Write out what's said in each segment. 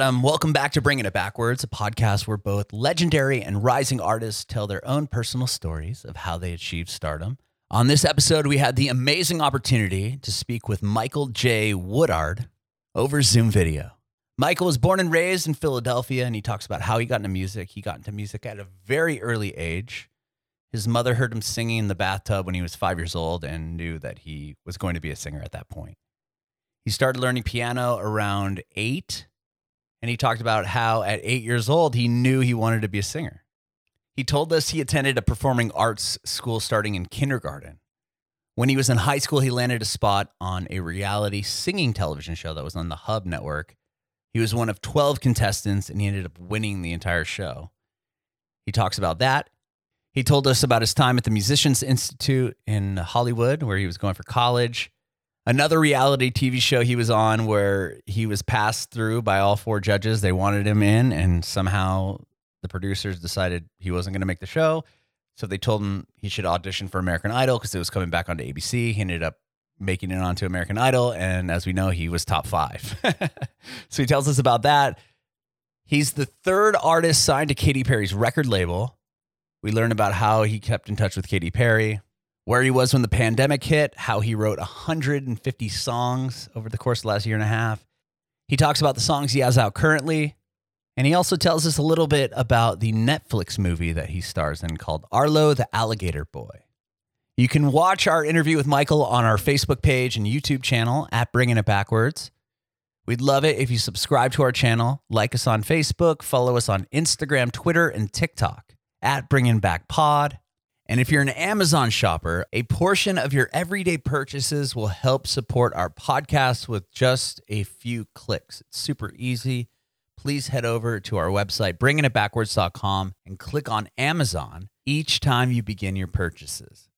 Adam. Welcome back to Bringing It Backwards, a podcast where both legendary and rising artists tell their own personal stories of how they achieved stardom. On this episode, we had the amazing opportunity to speak with Michael J. Woodard over Zoom video. Michael was born and raised in Philadelphia, and he talks about how he got into music. He got into music at a very early age. His mother heard him singing in the bathtub when he was five years old and knew that he was going to be a singer at that point. He started learning piano around eight, and he talked about how at eight years old, he knew he wanted to be a singer. He told us he attended a performing arts school starting in kindergarten. When he was in high school, he landed a spot on a reality singing television show that was on the Hub network. He was one of 12 contestants and he ended up winning the entire show. He talks about that. He told us about his time at the Musicians Institute in Hollywood, where he was going for college another reality TV show he was on where he was passed through by all four judges. They wanted him in, and somehow the producers decided he wasn't going to make the show. So they told him he should audition for American Idol because it was coming back onto ABC. He ended up making it onto American Idol. And as we know, he was top five. so he tells us about that. He's the third artist signed to Katy Perry's record label. We learn about how he kept in touch with Katy Perry, where he was when the pandemic hit, how he wrote 150 songs over the course of the last year and a half. He talks about the songs he has out currently, and he also tells us a little bit about the Netflix movie that he stars in called Arlo the Alligator Boy. You can watch our interview with Michael on our Facebook page and YouTube channel at Bringing It Backwards. We'd love it if you subscribe to our channel, like us on Facebook, follow us on Instagram, Twitter, and TikTok at Bringing Back Pod. And if you're an Amazon shopper, a portion of your everyday purchases will help support our podcast with just a few clicks. It's super easy. Please head over to our website, bringingitbackwards.com, and click on Amazon each time you begin your purchases.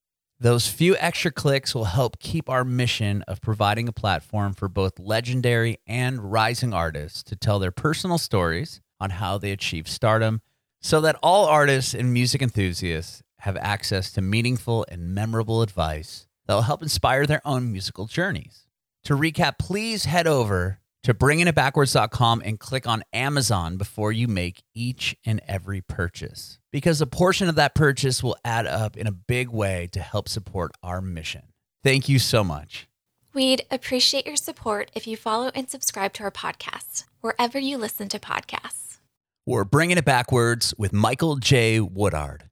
Those few extra clicks will help keep our mission of providing a platform for both legendary and rising artists to tell their personal stories on how they achieve stardom so that all artists and music enthusiasts have access to meaningful and memorable advice that will help inspire their own musical journeys. To recap, please head over to bringingitbackwards.com and click on Amazon before you make each and every purchase because a portion of that purchase will add up in a big way to help support our mission. Thank you so much. We'd appreciate your support if you follow and subscribe to our podcast wherever you listen to podcasts. We're bringing it backwards with Michael J. Woodard.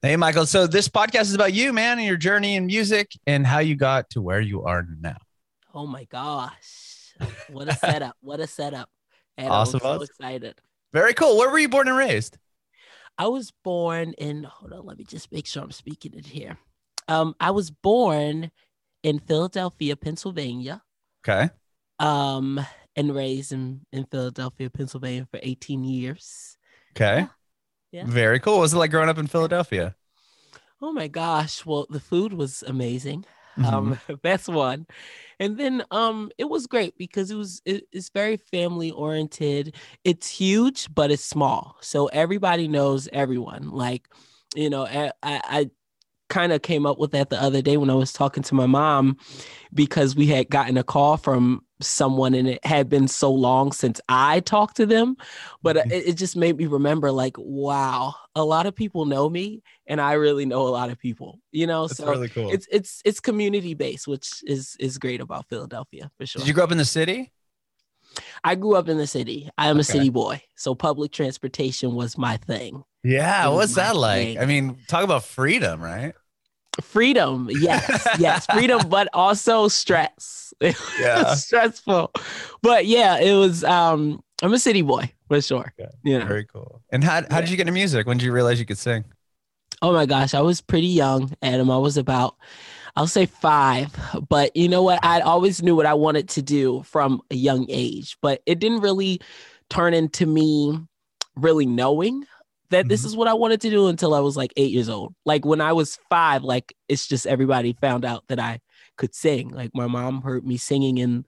Hey, Michael. So this podcast is about you, man, and your journey in music and how you got to where you are now. Oh my gosh. What a setup. what a setup. And awesome. I'm so excited. Very cool. Where were you born and raised? I was born in, hold on, let me just make sure I'm speaking it here. Um, I was born in Philadelphia, Pennsylvania. Okay. Um, and raised in, in Philadelphia, Pennsylvania for 18 years. Okay. Yeah. Yeah. Very cool. What was it like growing up in Philadelphia? Oh my gosh. Well, the food was amazing. Mm-hmm. Um, best one. And then um it was great because it was it, it's very family oriented. It's huge, but it's small. So everybody knows everyone. Like, you know, I, I kind of came up with that the other day when I was talking to my mom because we had gotten a call from someone and it had been so long since I talked to them. But mm-hmm. it, it, just made me remember, like, wow, a lot of people know me and I really know a lot of people, you know? That's so really cool. It's it's it's community based, which is is great about Philadelphia for sure. Did you grow up in the city? I grew up in the city. I am okay. a city boy. So public transportation was my thing. Yeah. What's that like? Thing. I mean, talk about freedom, right? Freedom yes yes freedom but also stress. Yeah. Stressful. But yeah it was um i'm a city boy for sure yeah you know? very cool. And how, how did you get into music? When did you realize you could sing? Oh my gosh i was pretty young adam. I was about i'll say five but you know what? I always knew what i wanted to do from a young age but it didn't really turn into me really knowing that mm-hmm. this is what I wanted to do until I was like eight years old. Like when I was five, like it's just everybody found out that I could sing. Like my mom heard me singing in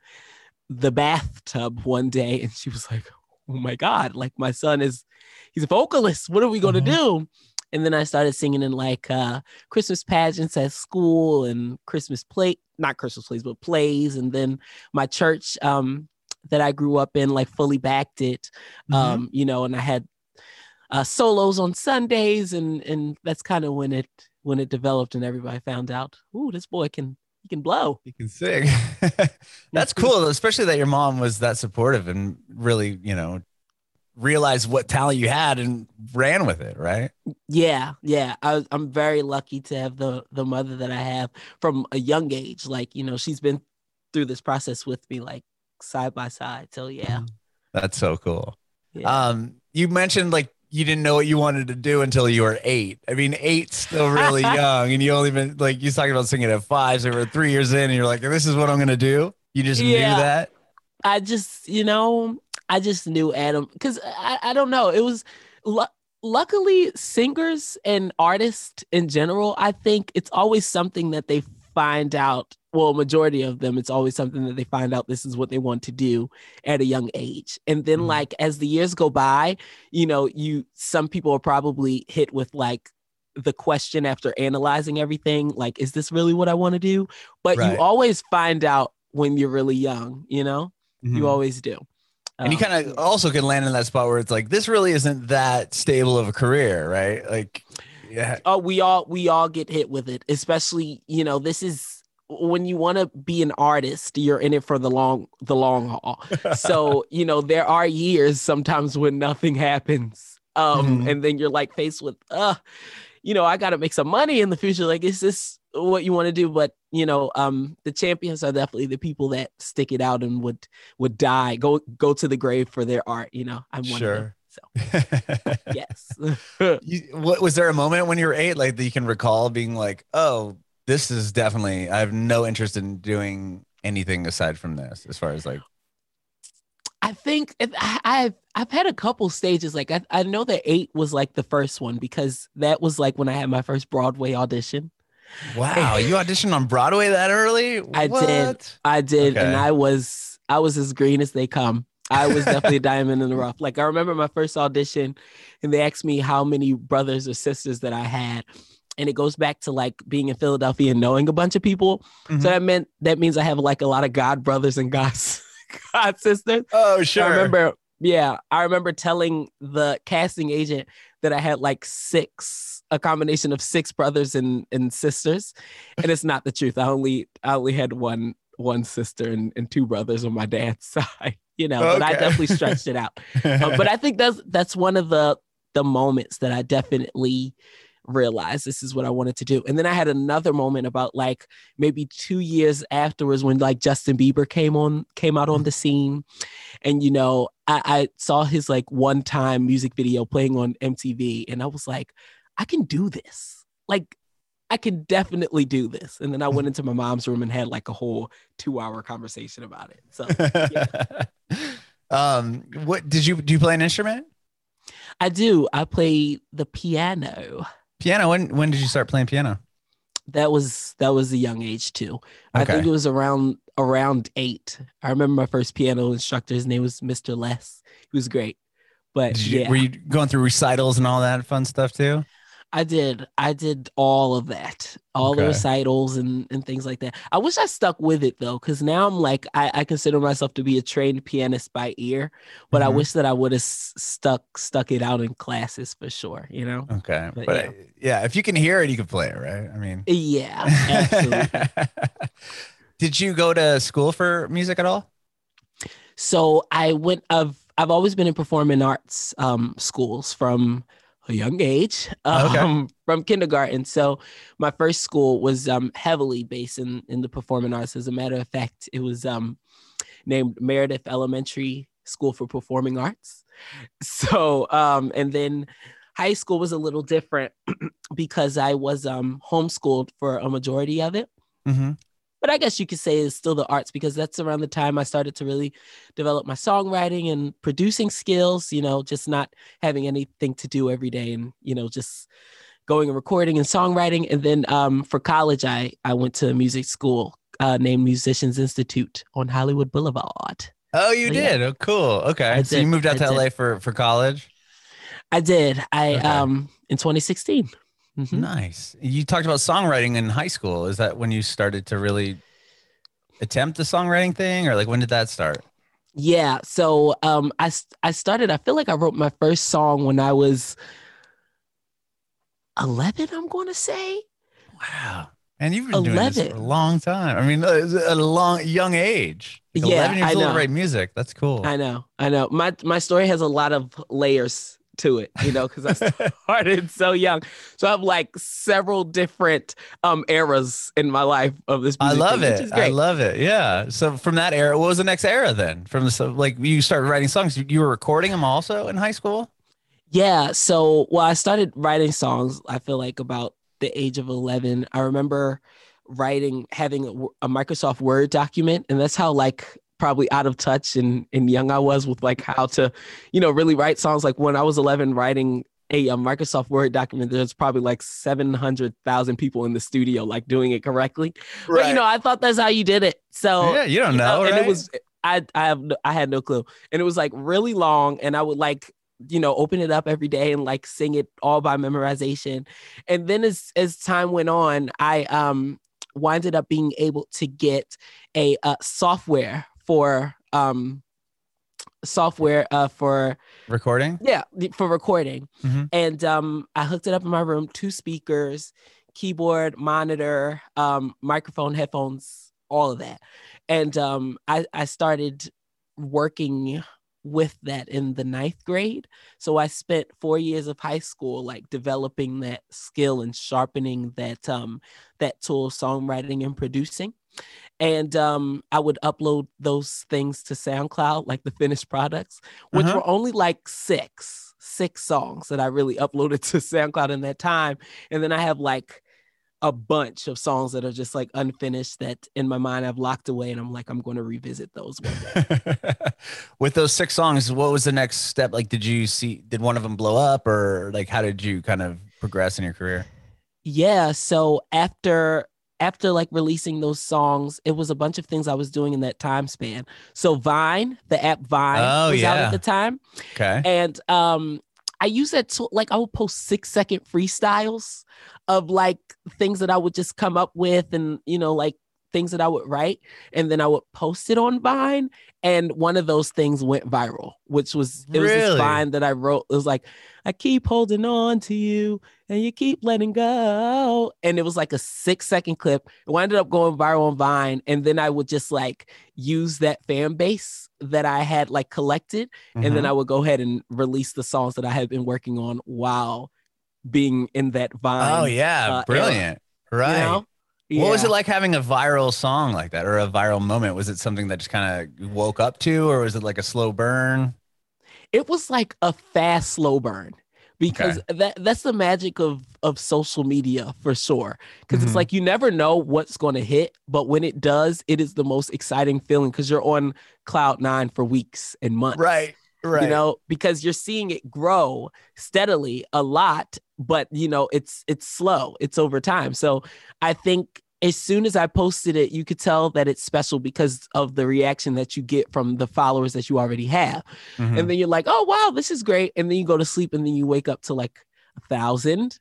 the bathtub one day and she was like, Oh my God, like my son is, he's a vocalist. What are we going to mm-hmm. do? And then I started singing in like uh, Christmas pageants at school and Christmas play, not Christmas plays, but plays. And then my church um, that I grew up in like fully backed it. Mhm. Um, you know, and I had uh, solos on Sundays, and and that's kind of when it when it developed, and everybody found out, ooh, this boy can he can blow. he can sing. That's cool, especially that your mom was that supportive and really, you know, realized what talent you had and ran with it, right? Yeah, yeah. I, I'm very lucky to have the the mother that I have from a young age. Like, you know, she's been through this process with me, like side by side. So yeah, That's so cool. yeah. Um, you mentioned like you didn't know what you wanted to do until you were eight. I mean, eight's still really young, and you only been like you talking about singing at five, so we're three years in, and you're like, "This is what I'm gonna do." You just Yeah. knew that. I just, you know, I just knew Adam because I, I don't know. It was lu- luckily singers and artists in general. I think it's always something that they find out. Well, majority of them, it's always something that they find out this is what they want to do at a young age. And then, Mhm. like as the years go by, you know, you some people are probably hit with like the question after analyzing everything, like, is this really what I want to do? But Right. you always find out when you're really young, you know. You Mhm. always do. and you Um, kind of also can land in that spot where it's like this really isn't that stable of a career, right? Like, yeah, oh, we all we all get hit with it, especially you know this is when you want to be an artist, you're in it for the long the long haul. So you know there are years sometimes when nothing happens, um, Mhm. and then you're like faced with, uh, you know, I got to make some money in the future. Like, is this what you want to do? But you know, um, the champions are definitely the people that stick it out and would would die, go go to the grave for their art. You know, I'm one of them. So yes. you, what was there a moment when you were eight, like that you can recall being like, "Oh, this is definitely I have no interest in doing anything aside from this." As far as like, I think I've I've had a couple stages. Like I, I know that eight was like the first one because that was like when I had my first Broadway audition. wow, you auditioned on Broadway that early? I did. I did, and I was I was as green as they come. I was definitely a diamond in the rough. Like I remember my first audition, and they asked me how many brothers or sisters that I had, and it goes back to like being in Philadelphia and knowing a bunch of people. Mhm. So that meant that means I have like a lot of god brothers and god god sisters. Oh, sure. I remember, yeah, I remember telling the casting agent that I had like six, a combination of six brothers and, and sisters, and it's not the truth. I only I only had one one sister and, and two brothers on my dad's side, you know. But I definitely stretched it out. Uh, but I think that's that's one of the the moments that I definitely realized this is what I wanted to do. And then I had another moment about like maybe two years afterwards when like Justin Bieber came on came out on the scene. And you know, I, I saw his like one time music video playing on MTV and I was like, I can do this. Like I can definitely do this. And then I went into my mom's room and had like a whole two hour conversation about it. So um, what did you do? You play an instrument? I do. I play the piano. Piano. When when did you start playing piano? that was that was a young age too. I think it was around around eight. I remember my first piano instructor. His name was Mr. Less. He was great. But you, yeah, Were you going through recitals and all that fun stuff too? I did. I did all of that, all the recitals and and things like that. I wish I stuck with it though, because now I'm like I, I consider myself to be a trained pianist by ear, but I Mhm. wish that I would have stuck stuck it out in classes for sure. You know? Okay, but, But uh, yeah. if you can hear it, you can play it, right? I mean, Yeah, absolutely. did you go to school for music at all? So I went. I've I've always been in performing arts um, schools from a young age, Okay. um, from kindergarten. So my first school was um, heavily based in in the performing arts. As a matter of fact, it was um, named Meredith Elementary School for Performing Arts. So um, and then high school was a little different because I was um, homeschooled for a majority of it Mm-hmm. But I guess you could say it's still the arts because that's around the time I started to really develop my songwriting and producing skills, you know, just not having anything to do every day and, you know, just going and recording and songwriting. And then um, for college, I, I went to a music school uh, named Musicians Institute on Hollywood Boulevard. Oh, you So, yeah. did. Oh, cool. Okay, I so you moved out I to did. LA for for college. I did. I, Okay. um, in 2016. Mhm. Nice. You talked about songwriting in high school. Is that when you started to really attempt the songwriting thing, or like when did that start? Yeah. So um I I started I feel like I wrote my first song when I was 11 I'm going to say. Wow. And you've been doing this for a long time. I mean, uh, a long, young age. Like Yeah, 11 years I old to write music. That's cool. I know. I know. My my story has a lot of layers to it, you know, cuz I started so young. So I have like several different um eras in my life of this I love thing, it. I love it. Yeah. So from that era, what was the next era then? From the so like you started writing songs. You, were recording them also in high school. Yeah. So, well, I started writing songs, I feel like about the age of 11. I remember writing, having a Microsoft Word document. And that's how, like, probably out of touch and, and young I was with, like, how to, you know, really write songs. Like, when I was 11, writing a, a Microsoft Word document, there's probably like 700,000 people in the studio, like, doing it correctly. But, you know, I thought that's how you did it. So, yeah, you don't you know, and it was I I have I had no clue, and it was like really long, and I would like you know open it up every day and like sing it all by memorization, and then as as time went on, I um winded up being able to get a uh, software for um software uh for recording. yeah for recording Mhm. and um i hooked it up in my room two speakers keyboard monitor um microphone headphones all of that and um i i started working with that in the ninth grade so i spent four years of high school like developing that skill and sharpening that um that tool songwriting and producing and um i would upload those things to soundcloud like the finished products which Uh-huh. were only like six six songs that i really uploaded to soundcloud in that time and then i have like a bunch of songs that are just like unfinished that in my mind I've locked away and I'm like I'm going to revisit those. With those six songs, what was the next step? Like, did you see? Did one of them blow up, or like, how did you kind of progress in your career? yeah, so after after like releasing those songs, it was a bunch of things I was doing in that time span. So Vine, the app Vine Oh, was out at the time Okay. and um I use that to like I would post six second freestyles of like things that I would just come up with and you know like things that I would write and then I would post it on Vine and one of those things went viral which was it was Really? this Vine that I wrote it was like I keep holding on to you and you keep letting go and it was like a 6 second clip it ended up going viral on Vine and then I would just like use that fan base that I had like collected and then Mhm. I would go ahead and release the songs that I had been working on while being in that Vine. oh yeah, uh, brilliant. you Right. know? What was it like having a viral song like that or a viral moment? Was it something that just kind of woke up to, or was it like a slow burn? It was like a fast slow burn because that that's the magic of of social media for sure. Because Mhm. it's like you never know what's going to hit, but when it does, it is the most exciting feeling because you're on cloud nine for weeks and months. Right. Right. you know because you're seeing it grow steadily a lot but you know it's it's slow it's over time. So i think as soon as i posted it you could tell that it's special because of the reaction that you get from the followers that you already have. Mhm. and then you're like oh wow this is great. And then you go to sleep and then you wake up to like a thousand.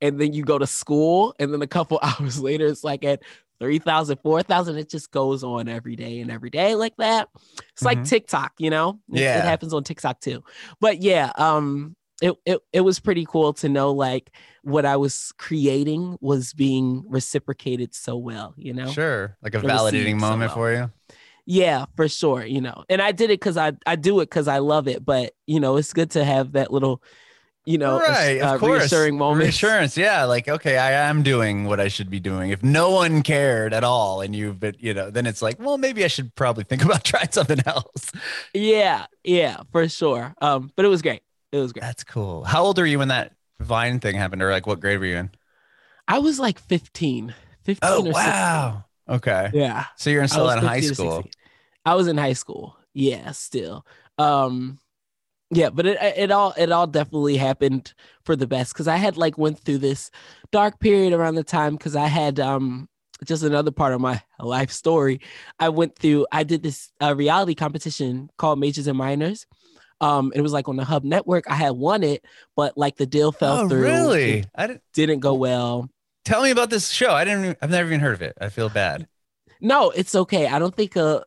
And then you go to school and then a couple hours later it's like at 3000 4000 it just goes on every day and every day like that. It's like Mhm. tiktok you know? It- Yeah. it happens on tiktok too. But yeah um it, it it was pretty cool to know like what i was creating was being reciprocated so well you know Sure. Like a validating so moment well. for you. yeah for sure you know and i did it because i i do it because i love it but you know it's good to have that little you know right. Of uh, course. reassuring moment Reassurance. Yeah. Like, okay, I am doing what I should be doing. If no one cared at all and you've been, you know, then it's like, well, maybe I should probably think about trying something else. yeah yeah for sure um but it was great it was great That's cool. How old are you when that Vine thing happened? Or like what grade were you in? i was like 15 15 Oh, or 16. wow. Okay. yeah So you're still in high school. I was in high school. Yeah, still. Um yeah, but it it all it all definitely happened for the best cuz I had like went through this dark period around the time cuz I had um just another part of my life story. I went through I did this uh, reality competition called Majors and Minors. Um it was like on the Hub network. I had won it, but like the deal fell Oh, through. really? It I didn't didn't go well. tell me about this show. I didn't, I've never even heard of it. I feel bad. No, it's okay. I don't think uh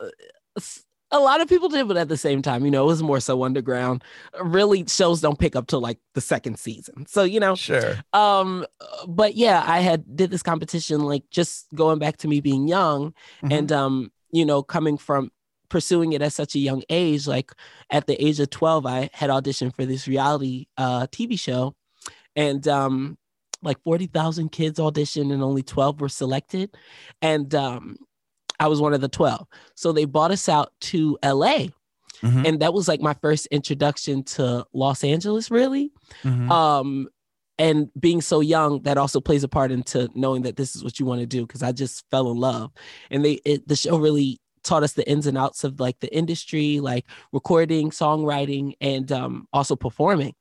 a lot of people did, but at the same time, you know, it was more so underground. Really, shows don't pick up till like the second season. So, you know, Sure. um, but yeah, I had did this competition, like just going back to me being young Mhm. and um, you know, coming from pursuing it at such a young age, like at the age of 12, I had auditioned for this reality uh TV show and um like 40,000 kids auditioned and only 12 were selected. And um I was one of the 12. So they bought us out to LA. Mhm. And that was like my first introduction to Los Angeles, really. Mhm. Um, and being so young, that also plays a part into knowing that this is what you want to do. Cause I just fell in love. And they it, the show really taught us the ins and outs of like the industry, like recording, songwriting, and um also performing.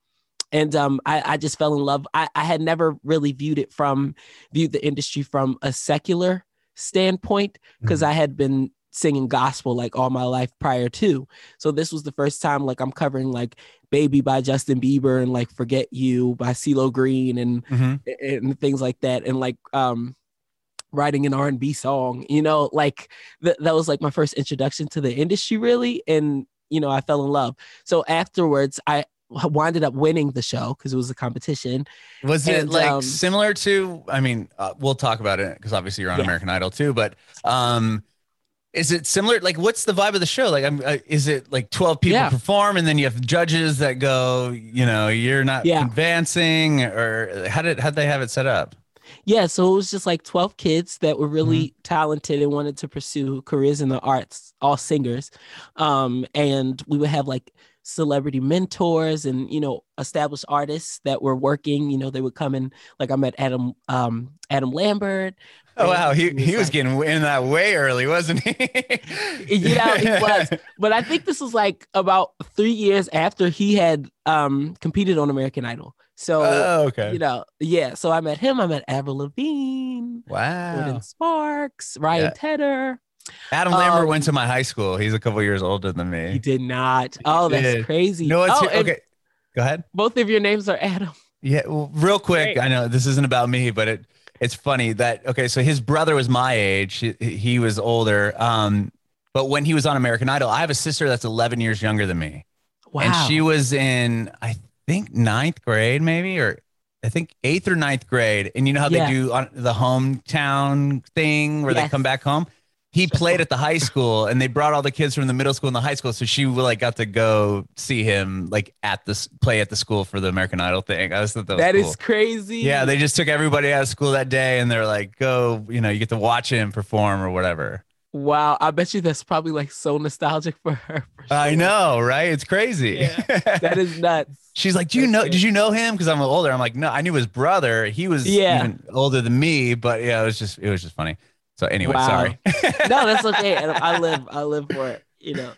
And um, I, I just fell in love. I, I had never really viewed it from viewed the industry from a secular standpoint because I had been singing gospel like all my life prior to. So this was the first time like I'm covering like Baby by Justin Bieber and like Forget You by CeeLo Green and Mhm. and things like that and like um writing an R&B song, you know, like th- that was like my first introduction to the industry really and you know, I fell in love. So afterwards I winded up winning the show because it was a competition. Was it like um, similar to? I mean, uh, we'll talk about it because obviously you're on Yeah. American Idol too. But um, is it similar? Like, what's the vibe of the show? Like, I'm, uh, is it like 12 people Yeah. perform and then you have judges that go, you know, you're not Yeah. advancing, or how did how they have it set up? Yeah, so it was just like 12 kids that were really Mm-hmm. talented and wanted to pursue careers in the arts, all singers. Um, and we would have like celebrity mentors and, you know, established artists that were working, you know, they would come in, like I met Adam, um, Adam Lambert. Oh wow, he, And was he was like- getting in that way early, wasn't he? You know, he was. But I think this was like about three years after he had um competed on American Idol. So Oh, okay. you know, yeah. So I met him, I met Avril Lavigne, Wow. Sparks, Ryan Yeah. Tedder. Adam Lambert Um, went to my high school. He's a couple years older than me. He did not. Oh, that's did. crazy. No, it's oh, okay. Go ahead. Both of your names are Adam. Yeah, well, real quick. Great. I know this isn't about me, but it it's funny that okay. So his brother was my age. He, he was older. Um, but when he was on American Idol, I have a sister that's 11 years younger than me, Wow. and she was in I think ninth grade, maybe or I think eighth or ninth grade. And you know how Yeah. they do on the hometown thing where they come back home. He played at the high school, and they brought all the kids from the middle school and the high school. So she like got to go see him like at this play at the school for the American Idol thing. I thought that was That is cool. crazy. Yeah, they just took everybody out of school that day and they're like, go, you know, you get to watch him perform or whatever. Wow. I bet you that's probably like so nostalgic for her. for sure. I know, right? It's crazy. Yeah, That is nuts. She's like, do you That's know, good. did you know him? Cause I'm older. I'm like, no, I knew his brother. He was Yeah. even older than me, but yeah, it was just, it was just funny. So anyway, Wow. sorry. No, that's okay. I live, I live for it. You know,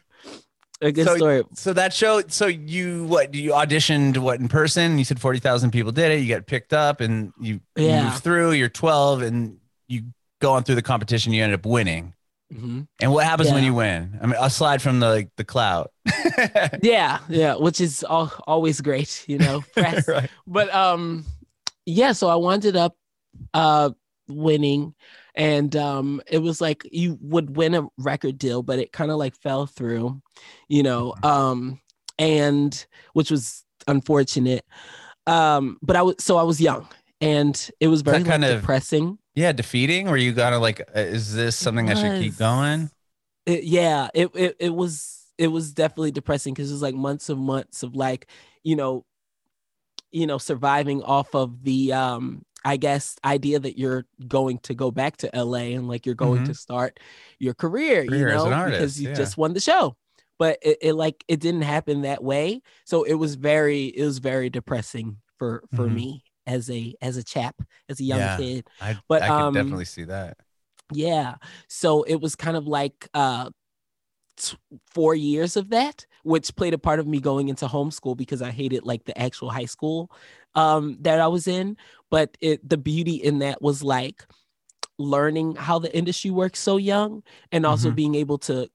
a good So- story. so that show, so you, what, you auditioned what in person? You said 40,000 people did it. You got picked up and you, you Yeah. move through, you're 12 and you go on through the competition. You ended up winning. Mhm. And what happens when you win? I mean, aside from the like the clout. Yeah, yeah, which is all, always great, you know. Press. right. But um, yeah. So I wound up uh winning, and um, it was like you would win a record deal, but it kind of like fell through, you know. Um, and which was unfortunate. Um, but I was so I was young, and it was very that like, kind of- depressing. Yeah, defeating. Where you gotta like, uh, is this something I should keep going? it, yeah it, it it was it was definitely depressing because it was like months and months of like you know you know surviving off of the um i guess idea that you're going to go back to la and like you're going Mhm. to start your career, Career you as know an artist, because you yeah. just won the show but it, it like it didn't happen that way so it was very it was very depressing for for Mhm. me as a as a chap as a young Yeah. kid I, But, I can um, definitely see that. yeah. So it was kind of like uh t- four years of that, which played a part of me going into homeschool because I hated like the actual high school um that I was in. But it the beauty in that was like learning how the industry works so young and also Mhm. being able to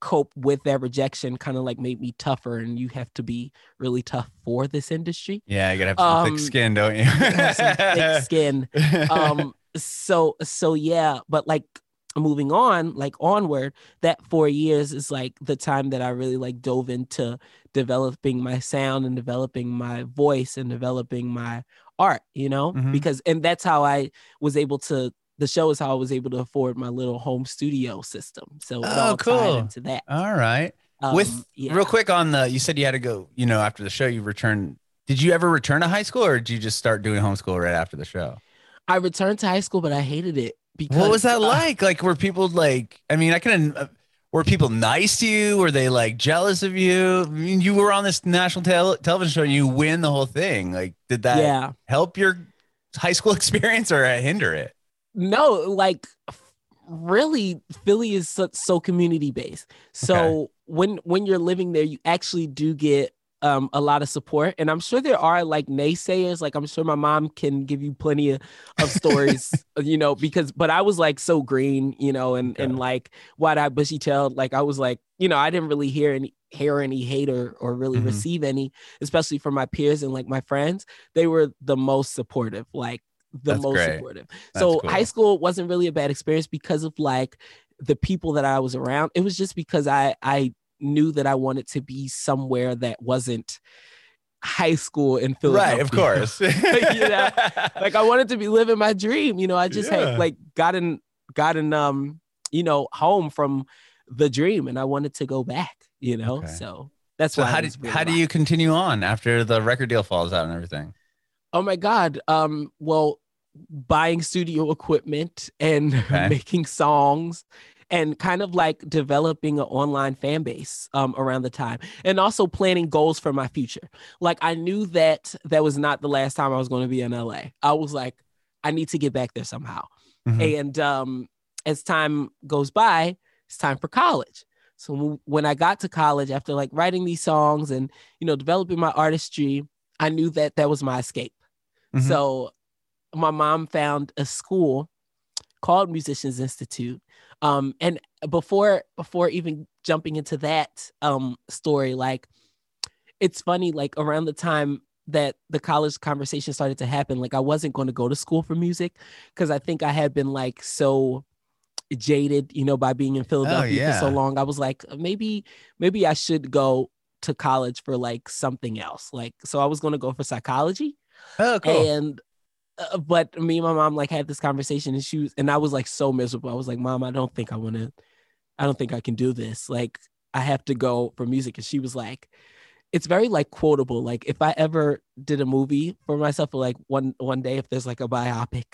cope with that rejection kind of like made me tougher and you have to be really tough for this industry. Yeah, you gotta have some um, thick skin, don't you? You have some thick skin um so so yeah but like moving on like onward that four years is like the time that i really like dove into developing my sound and developing my voice and developing my art you know Mhm. because and that's how i was able to the show is how i was able to afford my little home studio system so Oh, all cool. tied into that All right. Um, With yeah. real quick on the, you said you had to go. You know, after the show, you returned. Did you ever return to high school, or did you just start doing homeschool right after the show? i returned to high school but i hated it because What was that uh, like? Like, were people like? I mean, I can. Uh, were people nice to you? Were they like jealous of you? I mean, you were on this national tel- television show and you win the whole thing. Like, did that yeah help your high school experience or hinder it? No like really philly is so, so community based so Okay. when when you're living there you actually do get um a lot of support and i'm sure there are like naysayers like i'm sure my mom can give you plenty of, of stories you know because but i was like so green you know and Okay. and like wide-eyed bushy tailed like i was like you know i didn't really hear any hear any hate or, or really Mhm. receive any especially from my peers and like my friends they were the most supportive like the That's most great. supportive That's so cool. high school wasn't really a bad experience because of like the people that I was around. It was just because I I knew that I wanted to be somewhere that wasn't high school in Philadelphia. Right, of course. You know, like I wanted to be living my dream. You know, I just Yeah. had like gotten gotten um you know home from the dream, and I wanted to go back. You know, Okay. so that's so why. how do really how do you continue on after the record deal falls out and everything? Oh my God. Um, well, buying studio equipment and Okay. making songs and kind of like developing an online fan base um, around the time and also planning goals for my future. Like I knew that that was not the last time I was going to be in LA. I was like, I need to get back there somehow. Mhm. And um, as time goes by, it's time for college. So when I got to college, after like writing these songs and you know developing my artistry, I knew that that was my escape. Mhm. So my mom found a school called Musicians Institute. Um, and before before even jumping into that um story, like it's funny, like around the time that the college conversation started to happen, like I wasn't going to go to school for music because I think I had been like so jaded, you know, by being in Philadelphia for so long. I was like, maybe, maybe I should go to college for like something else. Like, so I was going to go for psychology oh, cool. and uh, but me and my mom like had this conversation and she was and I was like so miserable. I was like, "Mom, I don't think I want to I don't think I can do this. Like I have to go for music." And she was like, it's very like quotable. Like if I ever did a movie for myself or like one one day if there's like a biopic,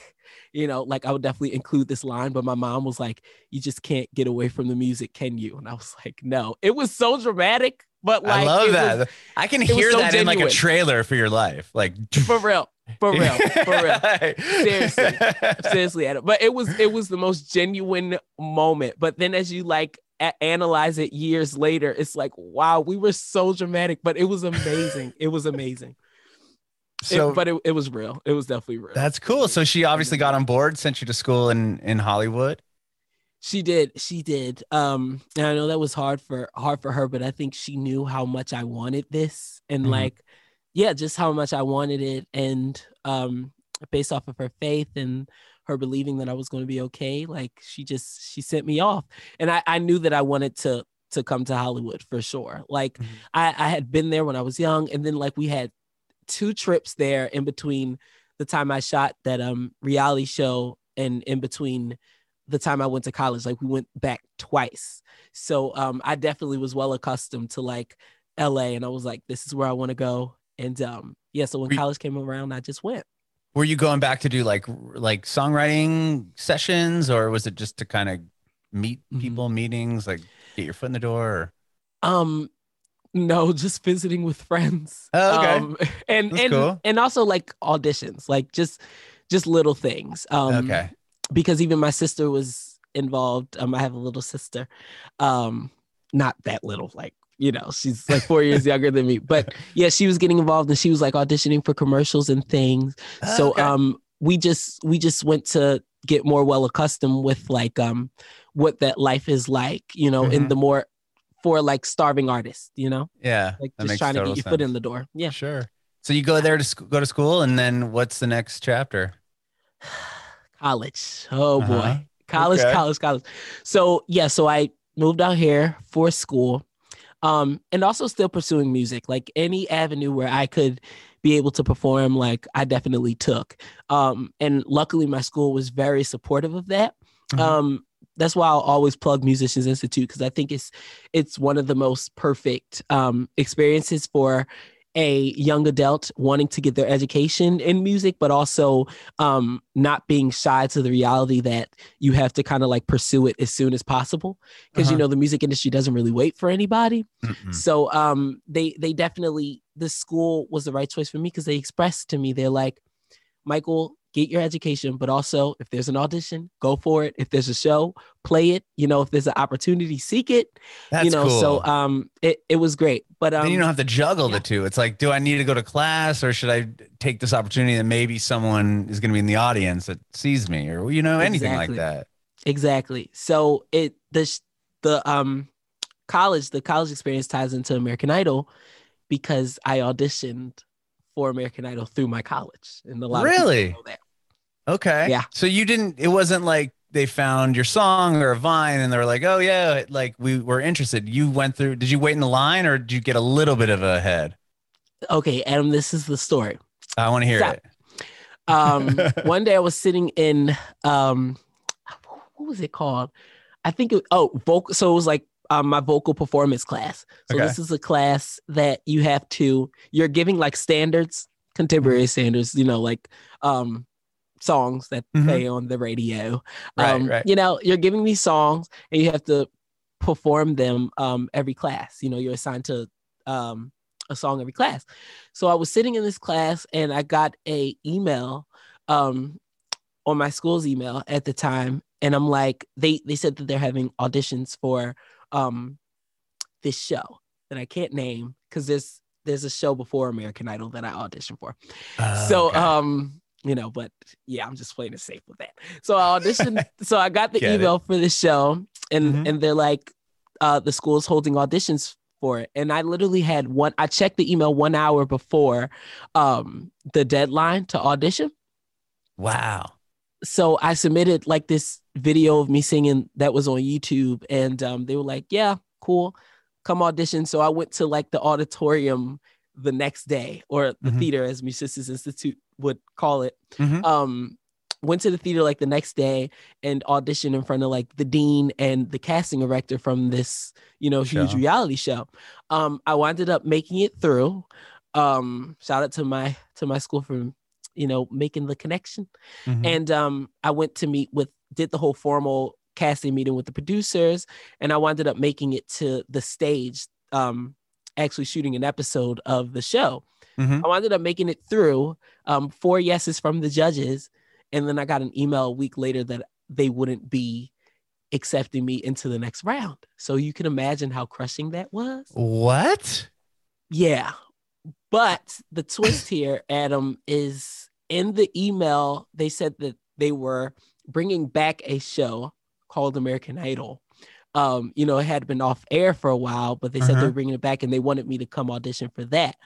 you know, like I would definitely include this line, but my mom was like, "You just can't get away from the music, can you?" And I was like, "No." It was so dramatic, but like I love that. was I can hear so that in like a trailer for your life. Like for real. For real. For real. Seriously. seriously Adam. but it was it was the most genuine moment but then as you like analyze it years later it's like wow we were so dramatic but it was amazing it was amazing It- so but it, it was real it was definitely real that's cool. So she obviously got on board, sent you to school in in Hollywood. She did she did um and i know that was hard for hard for her but i think she knew how much i wanted this and Mhm. like yeah just how much i wanted it and um based off of her faith and her believing that i was going to be okay like she just she sent me off and i i knew that i wanted to to come to hollywood for sure like Mhm. i i had been there when i was young and then like we had two trips there in between the time i shot that um reality show and in between the time I went to college. Like we went back twice. So um I definitely was well accustomed to like LA and I was like, this is where I want to go. And um yeah, so when Re- college came around, I just went. Were you going back to do like like songwriting sessions, or was it just to kind of meet Mhm. people, meetings, like get your foot in the door? Or? Um no, just visiting with friends. Oh, okay. Um and That's and cool. and also like auditions, like just just little things. Um okay. Because even my sister was involved. Um, I have a little sister, um, not that little, like you know, she's like four years younger than me. But yeah, she was getting involved, and she was like auditioning for commercials and things. So Okay. um, we just we just went to get more well accustomed with like um what that life is like, you know, in Mhm. the more for like starving artists, you know, yeah, like just trying to get your foot in the door. Yeah, Sure. So you go there to sc- go to school, and then what's the next chapter? college. Oh Uh-huh. boy, college, Okay. college, college. So yeah, so I moved out here for school, um, and also still pursuing music. Like any avenue where I could be able to perform, like I definitely took. Um, and luckily, my school was very supportive of that. Mhm. Um, that's why I'll always plug Musicians Institute because I think it's it's one of the most perfect um, experiences for a young adult wanting to get their education in music, but also um, not being shy to the reality that you have to kind of like pursue it as soon as possible because you Uh-huh. know the music industry doesn't really wait for anybody. Mm-mm. So um, they they definitely the school was the right choice for me because they expressed to me they're like, Michael, get your education, but also if there's an audition, go for it. If there's a show, play it. You know, if there's an opportunity, seek it. That's you know, cool. so um, it it was great. But um, then you don't have to juggle yeah. the two. It's like, do I need to go to class or should I take this opportunity that maybe someone is going to be in the audience that sees me or, you know, anything Exactly. like that? Exactly. So it the the um college the college experience ties into American Idol because I auditioned for American Idol through my college, and a lot of people Really? know that. Okay. Yeah. So you didn't, it wasn't like they found your song or a vine and they were like, oh, yeah, like we were interested. You went through, did you wait in the line or did you get a little bit of a head? Okay, Adam, this is the story. I want to hear Stop. it. Um, one day I was sitting in um, what was it called? I think it, oh vocal. So it was like um, my vocal performance class. So Okay. this is a class that you have to. You're giving like standards, contemporary standards. You know, like um, songs that Mhm. play on the radio. Right, um, right. You know, you're giving these songs and you have to perform them um, every class. You know, you're assigned to um, a song every class. So I was sitting in this class and I got a email um, on my school's email at the time, and I'm like, they they said that they're having auditions for um, this show that I can't name because there's there's a show before American Idol that I auditioned for. so Okay. um you know but yeah i'm just playing it safe with that so i auditioned so i got the Get it. email for the show and Mhm. and they're like uh the school's holding auditions for it and i literally had one i checked the email one hour before um the deadline to audition wow. so I submitted like this video of me singing that was on YouTube, and um, they were like, "Yeah, cool, come audition." So I went to like the auditorium the next day, or the Mhm. theater, as Musicians Institute would call it. Mhm. Um, went to the theater like the next day and auditioned in front of like the dean and the casting director from this, you know, huge Show. reality show. Um, I wound up making it through. Um, shout out to my to my school for you know making the connection Mhm. and um i went to meet with did the whole formal casting meeting with the producers and i wound up making it to the stage um actually shooting an episode of the show Mhm. i wound up making it through um four yeses from the judges and then i got an email a week later that they wouldn't be accepting me into the next round so you can imagine how crushing that was What? yeah. But the twist here, Adam, is in the email, they said that they were bringing back a show called American Idol. Um, you know, it had been off air for a while, but they said they Uh-huh. were bringing it back and they wanted me to come audition for that.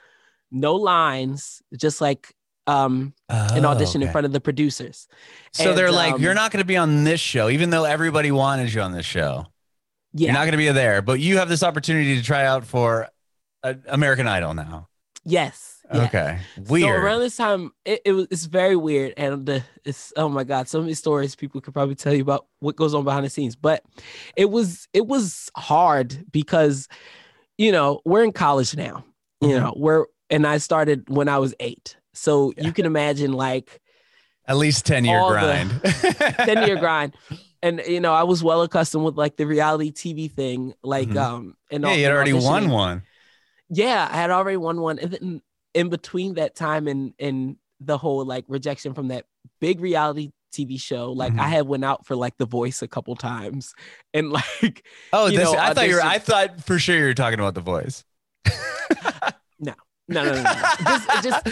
No lines, just like um, an Oh, audition in front of the producers. So And, they're like, um, you're not going to be on this show, even though everybody wanted you on this show. Yeah. You're not going to be there, but you have this opportunity to try out for uh, American Idol now. yes. Yeah. Okay. So around this time, it, it was it's very weird, and the it's oh my god, so many stories people could probably tell you about what goes on behind the scenes. But it was it was hard because you know we're in college now, you Mhm. know we're and I started when I was eight, so Yeah. you can imagine like At least 10 year grind. 10 year grind. And you know, I was well accustomed with like the reality TV thing, like Mhm. um, and Yeah, all- you had already won one. Yeah, I had already won one, and then in between that time and and the whole like rejection from that big reality TV show, like Mhm. I had went out for like The Voice a couple times, and like Oh, this, know, I thought you were, audition- I thought for sure you were talking about the voice. no, no, no, no, no. just just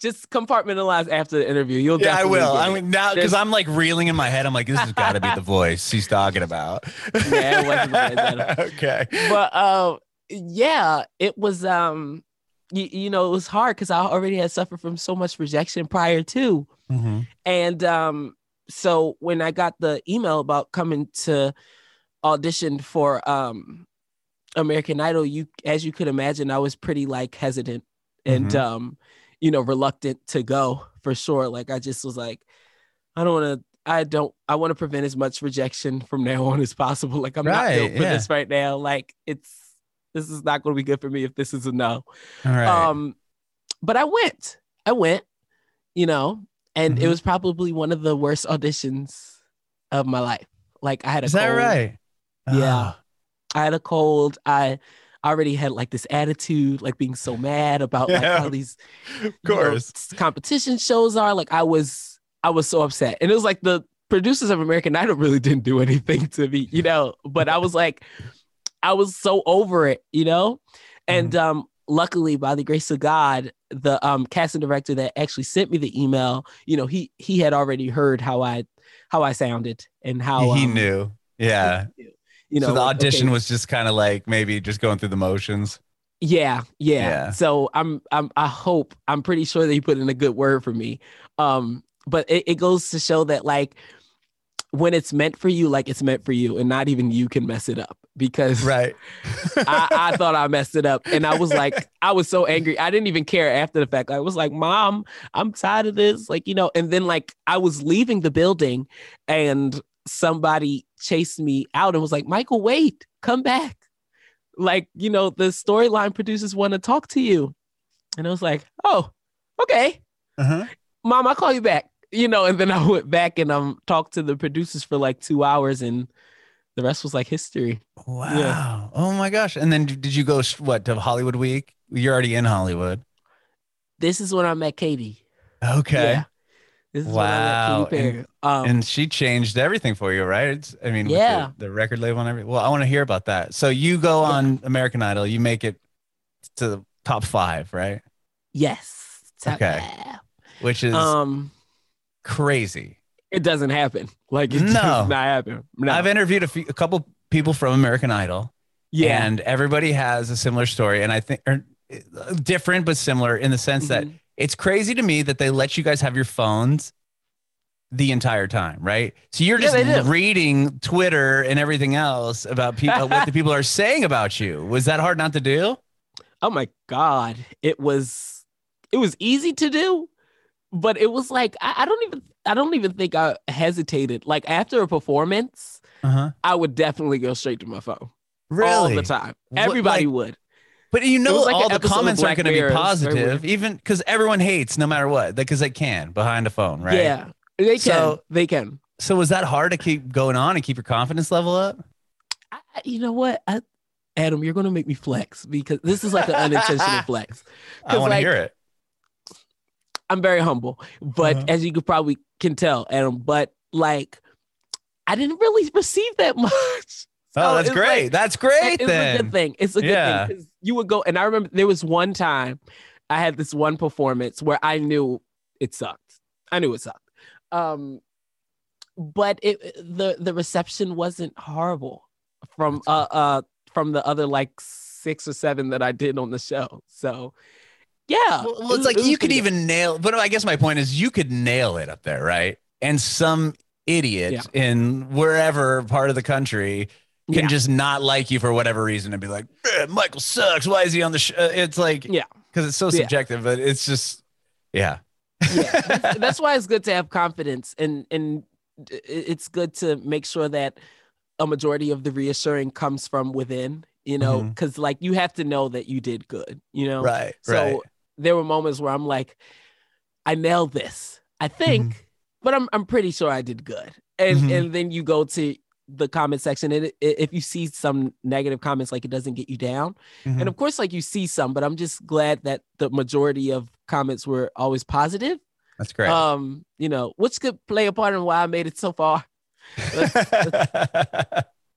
just compartmentalize after the interview. You'll yeah, I will. I mean, now because I'm like reeling in my head. I'm like, this has got to be the voice he's talking about. Yeah, it wasn't the voice, Adam. okay. but um, yeah, it was um, you, you know, it was hard because I already had suffered from so much rejection prior to. Mhm. and um so when I got the email about coming to audition for um American Idol, you as you could imagine, I was pretty like hesitant and Mhm. um, you know, reluctant to go for sure. Like I just was like, I don't want to. I don't. I want to prevent as much rejection from now on as possible. Like I'm not built Right, for yeah. this right now. Like it's this is not going to be good for me if this is a no. All right. Um, but I went. I went. You know, and it Mhm. was probably one of the worst auditions of my life. Like I had a Is that cold. right? Yeah. I had a cold. I already had like this attitude, like being so mad about like Yeah, how these of you know, course. competition shows are. Like I was, I was so upset, and it was like the producers of American Idol really didn't do anything to me, you know. But I was like, I was so over it, you know. And Mm-hmm. um, luckily, by the grace of God, the um casting director that actually sent me the email, you know, he he had already heard how I how I sounded and how he um, knew. Yeah. You know, so the like, okay, audition was just kind of like maybe just going through the motions. Yeah, yeah. Yeah. So I'm I'm I hope I'm pretty sure that he put in a good word for me. Um, but it, it goes to show that like when it's meant for you, like it's meant for you, and not even you can mess it up because Right. I, I thought I messed it up. And I was like, I was so angry. I didn't even care after the fact. I was like, Mom, I'm tired of this. Like, you know, and then like I was leaving the building and somebody chased me out and was like, Michael, wait, come back. Like, you know, the storyline producers want to talk to you. And I was like, Oh, okay. uh-huh. Mom, I'll call you back. You know, and then I went back and um talked to the producers for like two hours and the rest was like history. Wow. Oh my gosh. And then did you go what to Hollywood Week? You're already in Hollywood. This is when I met Katy. Okay. Yeah. This is Wow. when I met Katy Perry. Um, and she changed everything for you, right? It's, I mean, Yeah. the, the record label and everything. Well, I want to hear about that. So you go on American Idol, you make it to the top five, right? yes. Okay. Which is Um, crazy. it doesn't happen. Like it No. does not happen. No. I've interviewed a, few, a couple people from American Idol, yeah. and everybody has a similar story, and I think or uh, different but similar in the sense that Mhm. it's crazy to me that they let you guys have your phones the entire time, right? So you're just reading Twitter and everything else about people, what the people are saying about you. Was that hard not to do? oh my god, it was it was easy to do, but it was like I, I don't even I don't even think I hesitated. Like after a performance, Uh huh. I would definitely go straight to my phone Really? all the time. What, Everybody like- would. But you know, like all the comments aren't going to be Mirror. It was very positive, even because everyone hates no matter what, because they can behind a phone, right? Yeah, they can. So- they can. So was that hard to keep going on and keep your confidence level up? I, you know what, I, Adam, you're gonna make me flex because this is like an unintentional flex. I want to like, hear it. I'm very humble, but Uh-huh. as you could probably can tell, Adam, but like I didn't really receive that much. Oh, that's great. like- that's great it's then. a good thing. It's a good Yeah. thing you would go, and I remember there was one time I had this one performance where I knew it sucked. I knew it sucked. Um, but it the the reception wasn't horrible from uh uh from the other like six or seven that I did on the show. So yeah, Well, well, it it's like you could even nail, but I guess my point is you could nail it up there, right? And some idiot Yeah. in wherever part of the country can Yeah. just not like you for whatever reason and be like, "Eh, Michael sucks. Why is he on the show? It's like, Yeah. because it's so Yeah. subjective, but it's just, yeah. yeah that's, that's why it's good to have confidence and and it's good to make sure that a majority of the reassuring comes from within you know because like you have to know that you did good you know right. so right. There were moments where i'm like i nailed this i think Mm-hmm. but i'm i'm pretty sure i did good and Mhm. and then you go to the comment section and it, if you see some negative comments like it doesn't get you down Mhm. and of course like you see some but i'm just glad that the majority of comments were always positive That's great. um you know which could play a part in why i made it so far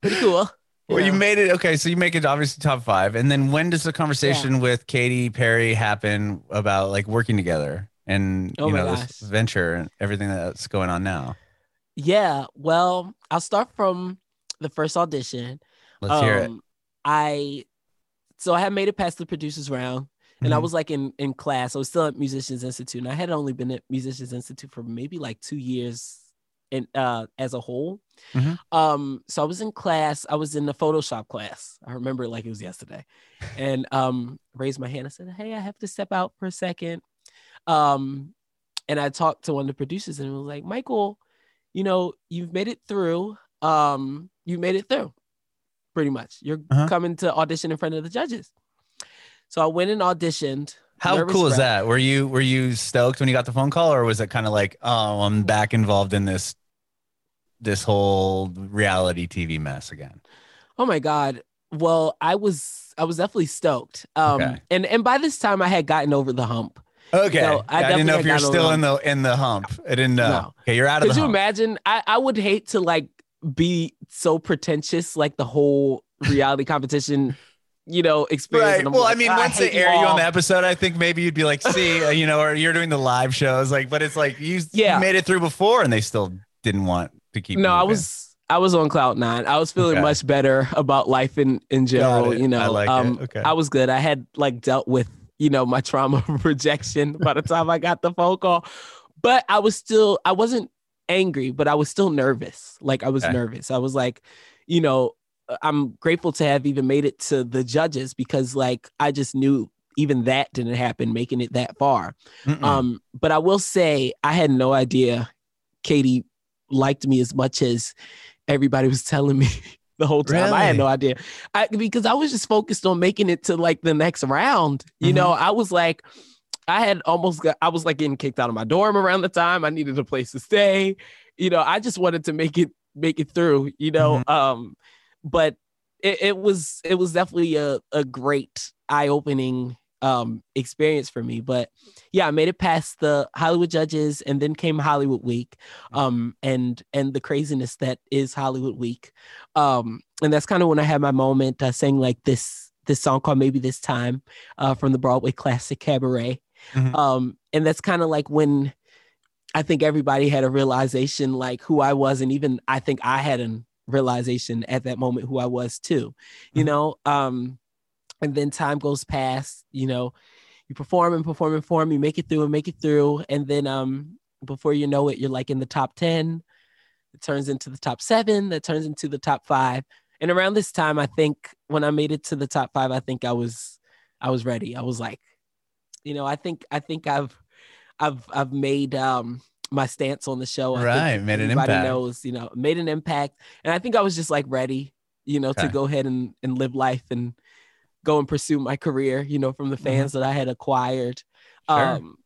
pretty cool Well, you made it. Okay, so you make it obviously top five, and then when does the conversation with Katy Perry happen about like working together and Oh you know gosh. this venture and everything that's going on now? yeah well i'll start from the first audition Let's hear it. Um, i so i had made it past the producers round and i Mhm. was like in in class i was still at musicians institute and i had only been at musicians institute for maybe like two years in uh as a whole. Mhm. Um, so I was in class, I was in the Photoshop class. I remember it like it was yesterday. And um raised my hand and said, Hey, I have to step out for a second. Um, and I talked to one of the producers and it was like, Michael, you know, you've made it through. Um, you made it through pretty much. You're Uh-huh. coming to audition in front of the judges. So I went and auditioned. How cool is that? Were you were you stoked when you got the phone call, or was it kind of like, oh, I'm back involved in this this whole reality TV mess again? Oh my God. Well, I was I was definitely stoked. Um Okay. and and by this time I had gotten over the hump. Okay, No, I I, didn't know if you're still in the in the hump. I didn't know. No. Okay, you're out of Could you hump. imagine? I, I would hate to like be so pretentious like the whole reality competition, you know, experience. Right. Well, I mean, "Ah, once they air you on the episode, I think maybe you'd be like, see, uh, you know, or you're doing the live shows, like, but it's like you, Yeah. you made it through before, and they still didn't want to keep. No, I was I was on cloud nine. I was feeling Okay. much better about life in in general. You know, I like it. um, Okay. I was good. I had like dealt with you know my trauma of rejection by the time I got the phone call, but I was still I wasn't angry, but I was still nervous. Like I was Okay. nervous. I was like, you know, I'm grateful to have even made it to the judges because like I just knew even that didn't happen, making it that far. Mm-mm. Um, but I will say I had no idea Katy liked me as much as everybody was telling me the whole time. I had no idea. I because I was just focused on making it to like the next round. You Mhm. know, I was like, I had almost got I was like getting kicked out of my dorm around the time. I needed a place to stay. You know, I just wanted to make it make it through, you know. Um, but it, it was it was definitely a, a great eye-opening um experience for me. But yeah, I made it past the Hollywood judges and then came Hollywood Week. Um and and the craziness that is Hollywood Week. Um and that's kind of when I had my moment. I sang like this this song called Maybe This Time uh from the Broadway classic Cabaret. Mhm. Um and that's kind of like when I think everybody had a realization like who I was and even I think I had a realization at that moment who I was too. You Mhm. know, um and then time goes past, you know, you perform and perform and perform, you make it through and make it through. And then um before you know it, you're like in the top 10. It turns into the top seven, that turns into the top five. And around this time, I think when I made it to the top five, I think I was I was ready. I was like, you know, I think I think I've I've I've made um my stance on the show. I Right, made an everybody impact. knows, you know, made an impact. And I think I was just like ready, you know, to go ahead and, and live life and go and pursue my career, you know, from the Mhm. fans that I had acquired. Sure. Um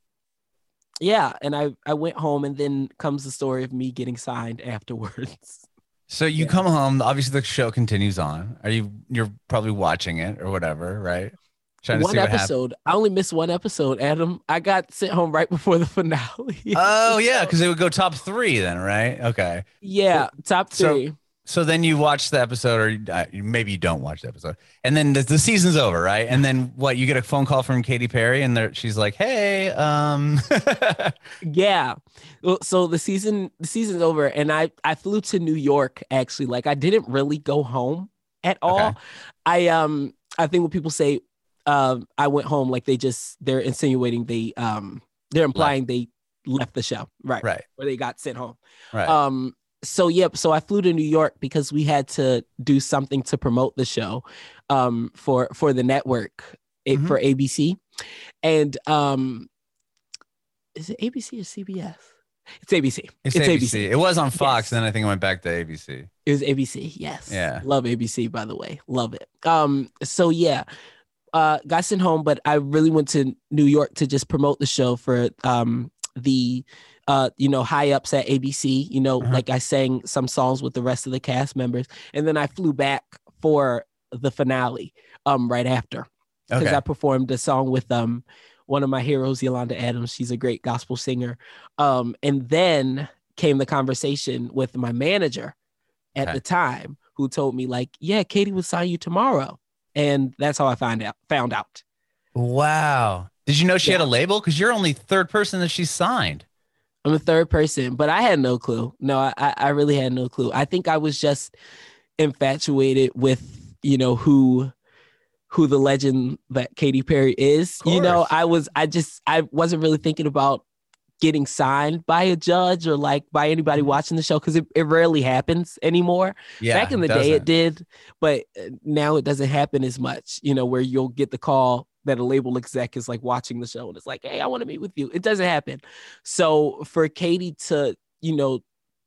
yeah, and I I went home and then comes the story of me getting signed afterwards. So you Yeah. come home. Obviously, the show continues on. Are you? You're probably watching it or whatever, right? Trying to one see what episode. I only missed one episode, Adam. I got sent home right before the finale. Oh yeah, So, because it would go top three then, right? Okay. yeah, top three. So then you watch the episode, or uh, maybe you don't watch the episode, and then the, the season's over, right? And then what? You get a phone call from Katy Perry, and she's like, "Hey, um, Yeah. Well, so the season the season's over and I I flew to New York actually. Like I didn't really go home at all. Okay. I um I think when people say um I went home like they just they're insinuating they um they're implying they left the show. Right. right, Or they got sent home. right, Um so yep, so I flew to New York because we had to do something to promote the show um for for the network Mhm. for ABC. And um is it ABC or CBS? It's ABC. it's, ABC. It was on Fox, Yes. then I think it went back to ABC. It was ABC. Yes. Yeah. Love ABC, by the way. Love it. Um, so yeah. Uh got sent home, but I really went to New York to just promote the show for um the uh you know high ups at ABC. You know, Uh-huh. like I sang some songs with the rest of the cast members, and then I flew back for the finale um right after because Okay. I performed a song with um one of my heroes, Yolanda Adams. She's a great gospel singer. Um, and then came the conversation with my manager at Okay. the time, who told me like, "Yeah, Katy will sign you tomorrow," and that's how I found out. Found out. Wow. Did you know she had a label? Because you're only third person that she signed. I'm a third person, but I had no clue. No, I, I really had no clue. I think I was just infatuated with you know who who the legend that Katy Perry is. You know. I was I just I wasn't really thinking about getting signed by a judge or like by anybody Mhm. watching the show because it, it rarely happens anymore. Yeah. Back in the day, it did, but uh, now it doesn't happen as much. You know, where you'll get the call that a label exec is like watching the show and it's like, "Hey, I want to meet with you." It doesn't happen. So for Katy to, you know,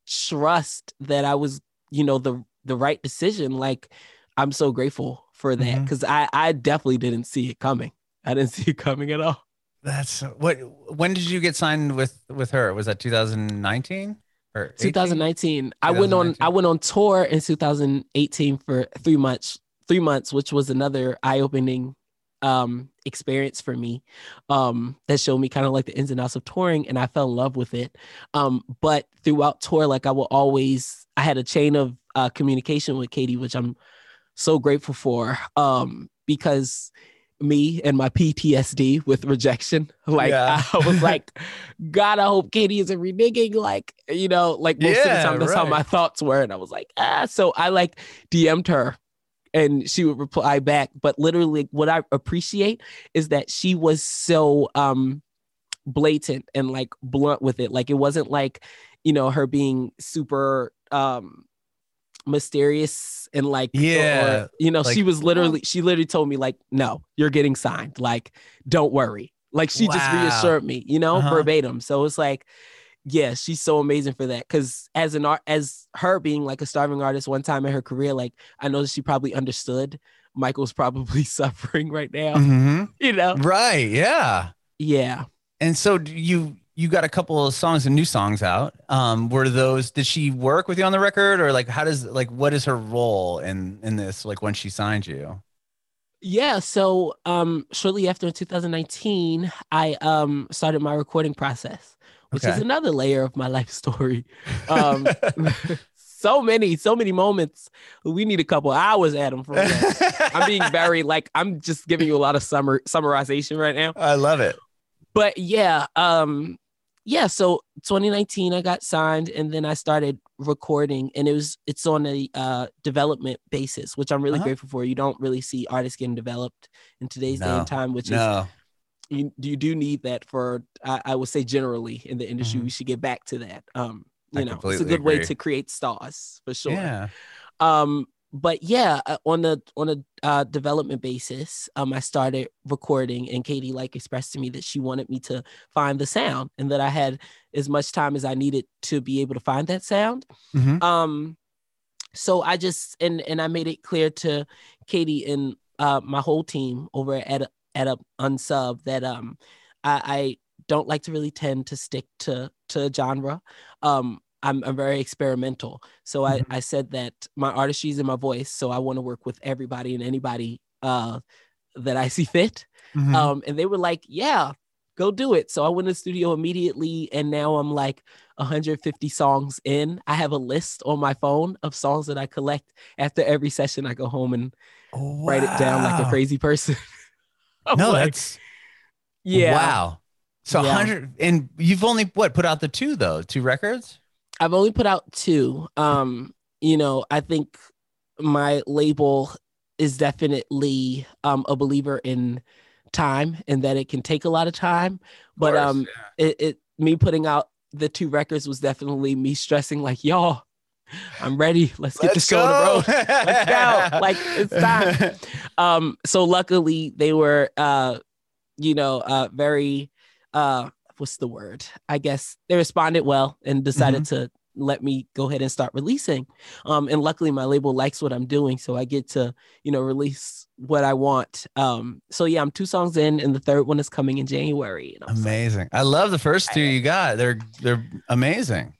trust that I was, you know, the the right decision, like I'm so grateful for that mm-hmm. because I I definitely didn't see it coming. I didn't see it coming at all. That's what. When did you get signed with with her? Was that 2019 or 18? 2019. I went on I went on tour in 2018 for three months, three months, which was another eye-opening um experience for me um that showed me kind of like the ins and outs of touring and I fell in love with it um but throughout tour like I will always I had a chain of uh communication with Katy which I'm so grateful for um because me and my PTSD with rejection like Yeah. I was like God I hope Katy isn't reneging like you know like most of the time that's how my thoughts were and I was like ah so I like DM'd her and she would reply back. But literally what i appreciate is that she was so um blatant and like blunt with it. Like it wasn't like you know her being super um mysterious and like Yeah, or, you know like, she was literally she literally told me like no you're getting signed. Like don't worry. Like she just reassured me you know Uh-huh. verbatim. So it's like yeah, she's so amazing for that. Cause as an art, as her being like a starving artist one time in her career, like I know that she probably understood Michael's probably suffering right now. Mhm. You know? Right. Yeah. Yeah. And so you you got a couple of songs and new songs out. Um, were those? Did she work with you on the record, or like how does like what is her role in in this? Like when she signed you? Yeah. So um shortly after in 2019, I um started my recording process, which is another layer of my life story. Um so many, so many moments. We need a couple hours, Adam, for. I'm being very like I'm just giving you a lot of summer summarization right now. I love it. but yeah um yeah so 2019 i got signed and then i started recording and it was it's on a uh development basis which i'm really Uh-huh. grateful for you don't really see artists getting developed in today's day and time which is No. You, you do need that for I, I would say generally in the industry Mhm. we should get back to that um I you know it's a good way to create stars for sure Yeah. um but yeah uh, on the on a uh, development basis um i started recording and katy like expressed to me that she wanted me to find the sound and that i had as much time as i needed to be able to find that sound Mhm. um so i just and and i made it clear to katy and uh my whole team over at at a unsub that um i i don't like to really tend to stick to to genre. Um i'm, I'm very experimental. So i i said that my artistry is in my voice so i want to work with everybody and anybody uh that i see fit. Mhm. um and they were like yeah go do it. So i went to the studio immediately and now i'm like 150 songs in. I have a list on my phone of songs that i collect. After every session i go home and write it down like a crazy person No, like, that's yeah Wow. So Yeah. hundred, and you've only what put out the two though, two records. I've only put out two. Um, you know, I think my label is definitely um a believer in time and that it can take a lot of time. But course, um it, it me putting out the two records was definitely me stressing like, y'all, I'm ready. Let's get this show on the road. Let's go. Like, it's time. Um, so luckily they were uh, you know, uh very uh what's the word? I guess they responded well and decided to let me go ahead and start releasing. Um, and luckily my label likes what I'm doing, so I get to, you know, release what I want. Um, so yeah, I'm two songs in, and the third one is coming in January. Amazing. I love the first two you got. They're they're amazing.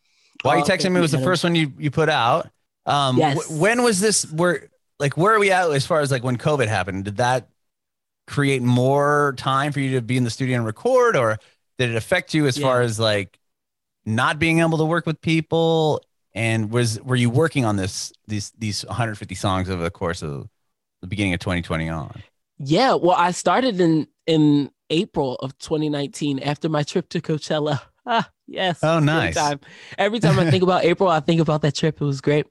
Why you Oh, texting me was the first one you you put out. Um, Yes. when was this? Where like where are we at as far as like when COVID happened? Did that create more time for you to be in the studio and record, or did it affect you as Yeah. far as like not being able to work with people? And was were you working on this these these 150 songs over the course of the beginning of 2020 on? Yeah, well, I started in in April of 2019 after my trip to Coachella. Ah, yes. Oh, nice. time. Every time I think about April, I think about that trip. It was great.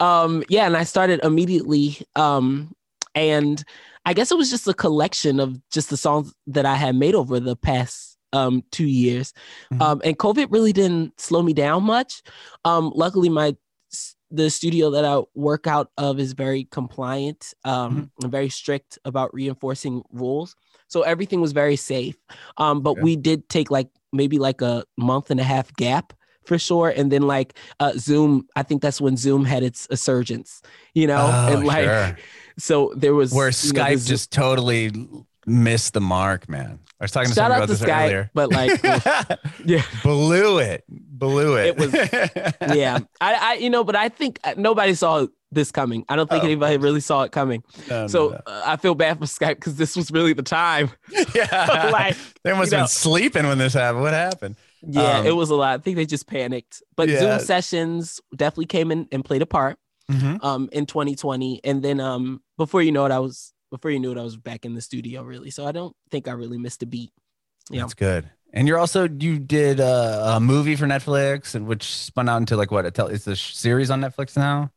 Um, yeah, and I started immediately. Um, and I guess it was just a collection of just the songs that I had made over the past um, two years. Mhm. Um, and COVID really didn't slow me down much. Um, luckily, my the studio that I work out of is very compliant um, and very strict about reinforcing rules. So everything was very safe. Um, but Okay. we did take like maybe like a month and a half gap for sure. And then like uh, Zoom, I think that's when Zoom had its insurgence, you know, Oh, and like sure. so there was Where know, Skype this- just totally missed the mark, man. I was talking to shout out about to this Skype, earlier. but like yeah. blew it, blew it. It was- yeah I, I you know but i think uh, nobody saw this coming i don't think Oh, anybody really saw it coming No, so no. uh, i feel bad for skype because this was really the time yeah, like they must have been sleeping when this happened. What happened? yeah Um, it was a lot i think they just panicked but Yeah. zoom sessions definitely came in and played a part Mhm. um in 2020 and then um before you know it i was before you knew it i was back in the studio really so i don't think i really missed a beat Yeah. That's good. And you're also you did a, a movie for Netflix, and which spun out into like what? It's a series on Netflix now.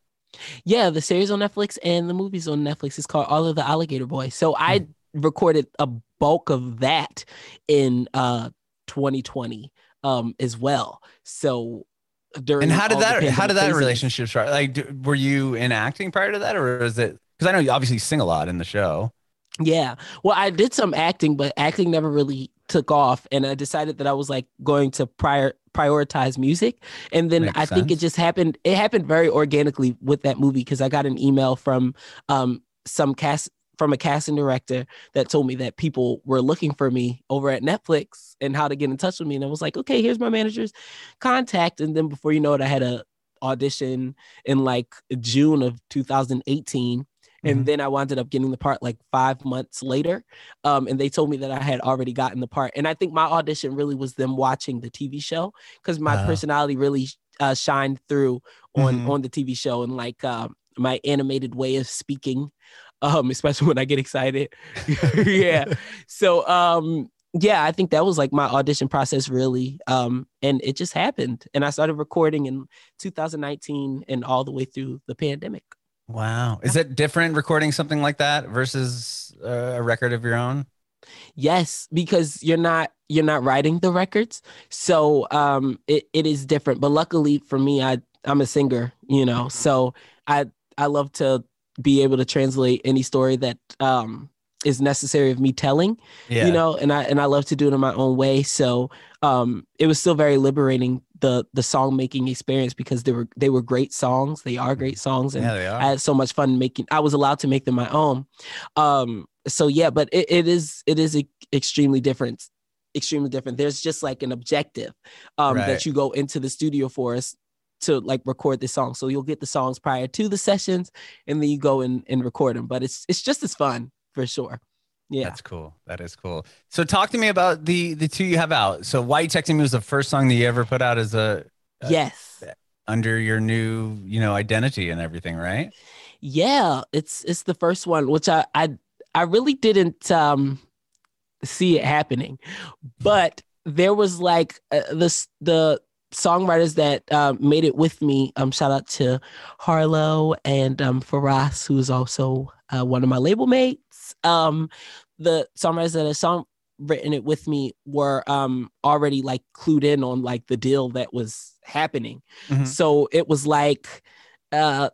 Yeah, the series on Netflix and the movies on Netflix is called Arlo the Alligator Boys. So I Hmm. recorded a bulk of that in uh 2020 um as well. So during And how did that? How did that relationship start? Like, do, were you in acting prior to that, or is it? Because I know you obviously sing a lot in the show. Yeah. Well, I did some acting, but acting never really took off. And I decided that I was like going to prior prioritize music. And then Makes I think it just happened. It happened very organically with that movie because I got an email from um some cast from a casting director that told me that people were looking for me over at Netflix and how to get in touch with me. And I was like, okay, here's my manager's contact. And then before you know it, I had a audition in like June of 2018 and Mhm. then I wound up getting the part like five months later. Um, and they told me that I had already gotten the part. And I think my audition really was them watching the TV show because my Oh. personality really uh, shined through on Mhm. on the TV show and like um, my animated way of speaking, um, especially when I get excited. yeah. So um, yeah, I think that was like my audition process really. Um, and it just happened. And I started recording in 2019 and all the way through the pandemic. Wow. Is it different recording something like that versus uh, a record of your own? Yes, because you're not you're not writing the records. So um it, it is different. But luckily for me, I I'm a singer, you know. So I I love to be able to translate any story that um is necessary of me telling, Yeah. you know, and I and I love to do it in my own way. So um it was still very liberating the the song making experience because they were they were great songs. They are great songs and yeah, they are. I had so much fun making. I was allowed to make them my own. Um, so yeah, but it, it is it is extremely different, extremely different. There's just like an objective um, Right. that you go into the studio for us to like record the song. So you'll get the songs prior to the sessions, and then you go and, and record them. But it's it's just as fun for sure. Yeah. That's cool. That is cool. So talk to me about the the two you have out. So why you texting me was the first song that you ever put out as a uh, yes. under your new you know identity and everything, right? Yeah, it's it's the first one, which I I I really didn't um see it happening, but there was like uh, this the songwriters that uh, made it with me. Um, shout out to Harlow and um Faraz, who's also uh, one of my label mates. Um, the songwriters that have song written it with me were um already like clued in on like the deal that was happening. Mhm. So it was like uh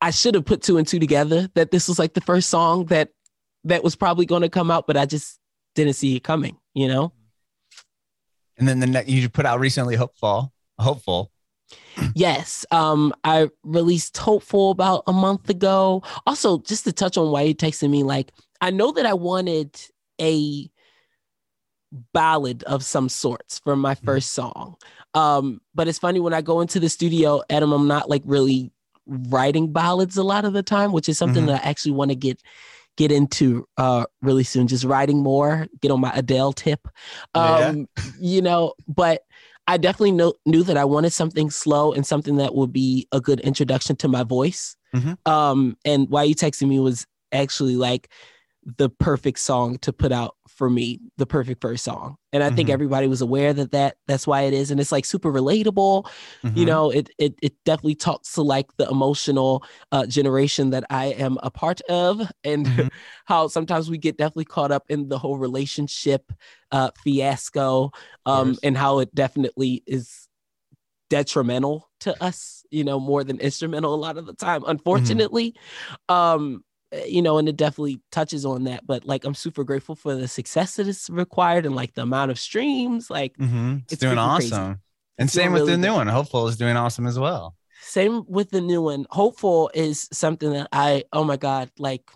I should have put two and two together that this was like the first song that that was probably going to come out, but I just didn't see it coming, you know? And then the ne- you put out recently, hope full, hopeful. yes. Um, I released Hope Full about a month ago. Also, just to touch on why you texted me, like I know that I wanted a ballad of some sorts for my first song. Um, but it's funny when I go into the studio, Adam, I'm not like really writing ballads a lot of the time, which is something Mhm. that I actually want to get get into uh really soon. Just writing more, get on my Adele tip. Yeah. Um, you know, but I definitely know, knew that I wanted something slow and something that would be a good introduction to my voice. Mhm. Um, and why you texting me was actually like the perfect song to put out for me, the perfect first song. And I think Mhm. everybody was aware that that that's why it is and it's like super relatable. You Mhm. know, it it it definitely talks to like the emotional uh generation that I am a part of and Mhm. how sometimes we get definitely caught up in the whole relationship uh fiasco um and how it definitely is detrimental to us, you know, more than instrumental a lot of the time, unfortunately. Um, you know, and it definitely touches on that. But like, I'm super grateful for the success that it's required and like the amount of streams. Like, Mhm. It's, It's doing freaking crazy. awesome. And It's same with the new good. one. Hope Full is doing awesome as well. same with the new one. Hope Full is something that I, oh my God, like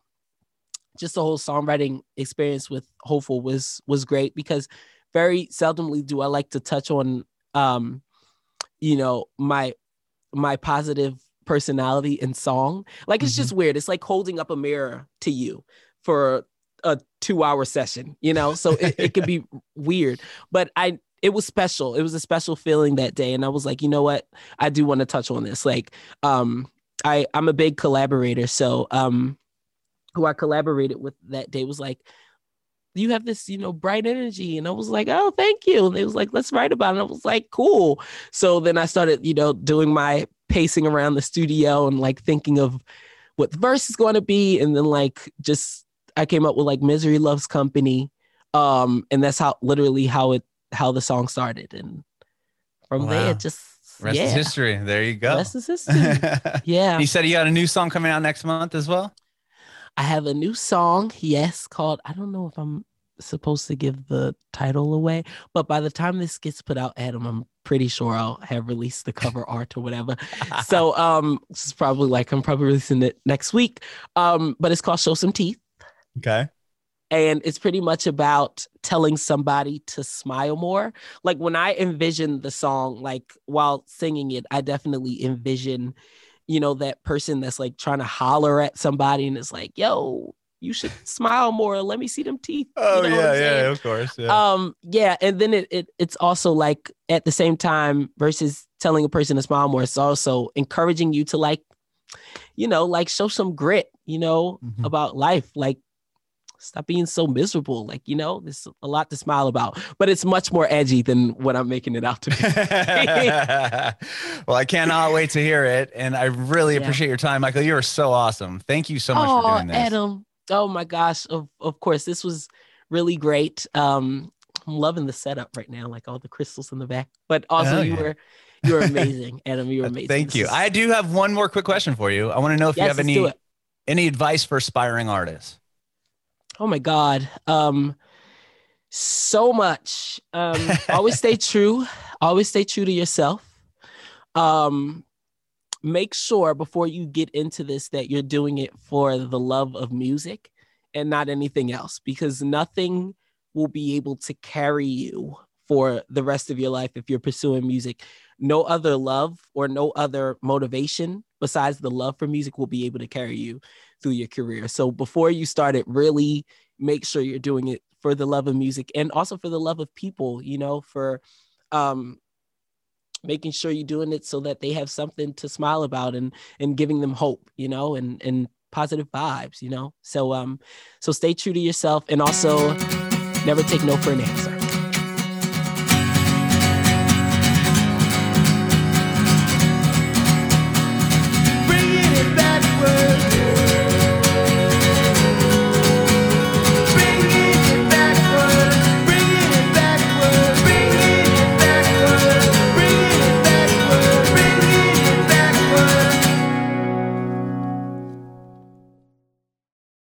just the whole songwriting experience with Hope Full was was great because very seldomly do I like to touch on um, you know, my my positive personality and song. Like it's Mhm. just weird. It's like holding up a mirror to you for a two hour session, you know? So it, it could be weird. But I it was special. It was a special feeling that day. And I was like, you know what? I do want to touch on this. Like, um, I, I'm a big collaborator. So um who I collaborated with that day was like, you have this, you know, bright energy. And I was like, oh, thank you. And they was like, let's write about it. And I was like, cool. So then I started, you know, doing my pacing around the studio and like thinking of what the verse is going to be. And then like just I came up with like Misery Loves Company. Um, and that's how literally how it how the song started. And from Wow. there it just Rest yeah. is history. There you go. Rest is history. yeah. you said you got a new song coming out next month as well? I have a new song, yes, called I don't know if I'm supposed to give the title away, but by the time this gets put out, Adam, I'm pretty sure I'll have released the cover art or whatever. So um this is probably like I'm probably releasing it next week. Um, but it's called Show Some Teeth. okay. And it's pretty much about telling somebody to smile more. Like when I envision the song, like while singing it, I definitely envision, you know, that person that's like trying to holler at somebody and it's like, yo, you should smile more. Let me see them teeth. You Oh know yeah, yeah, saying? of course. Yeah. Um, yeah, and then it, it it's also like at the same time versus telling a person to smile more, it's also encouraging you to like, you know, like show some grit, you know, Mhm. about life. Like stop being so miserable. Like, you know, there's a lot to smile about. But it's much more edgy than what I'm making it out to be. well, I cannot wait to hear it, and I really Yeah. appreciate your time, Michael. You are so awesome. Thank you so much oh, for doing this. Adam. Oh my gosh. Of of course, this was really great. Um, I'm loving the setup right now, like all the crystals in the back. But also Oh, you yeah. were you were amazing, Adam. You were Uh, amazing. Thank This you. is- I do have one more quick question for you. I want to know if you have any any advice for aspiring artists. Oh my God. Um, so much. Um, always stay true. Always stay true to yourself. Um, make sure before you get into this that you're doing it for the love of music and not anything else, because nothing will be able to carry you for the rest of your life if you're pursuing music. No other love or no other motivation besides the love for music will be able to carry you through your career. So before you start it, really make sure you're doing it for the love of music and also for the love of people, you know, for um making sure you're doing it so that they have something to smile about and and giving them hope, you know, and and positive vibes, you know. So um so stay true to yourself and also never take no for an answer.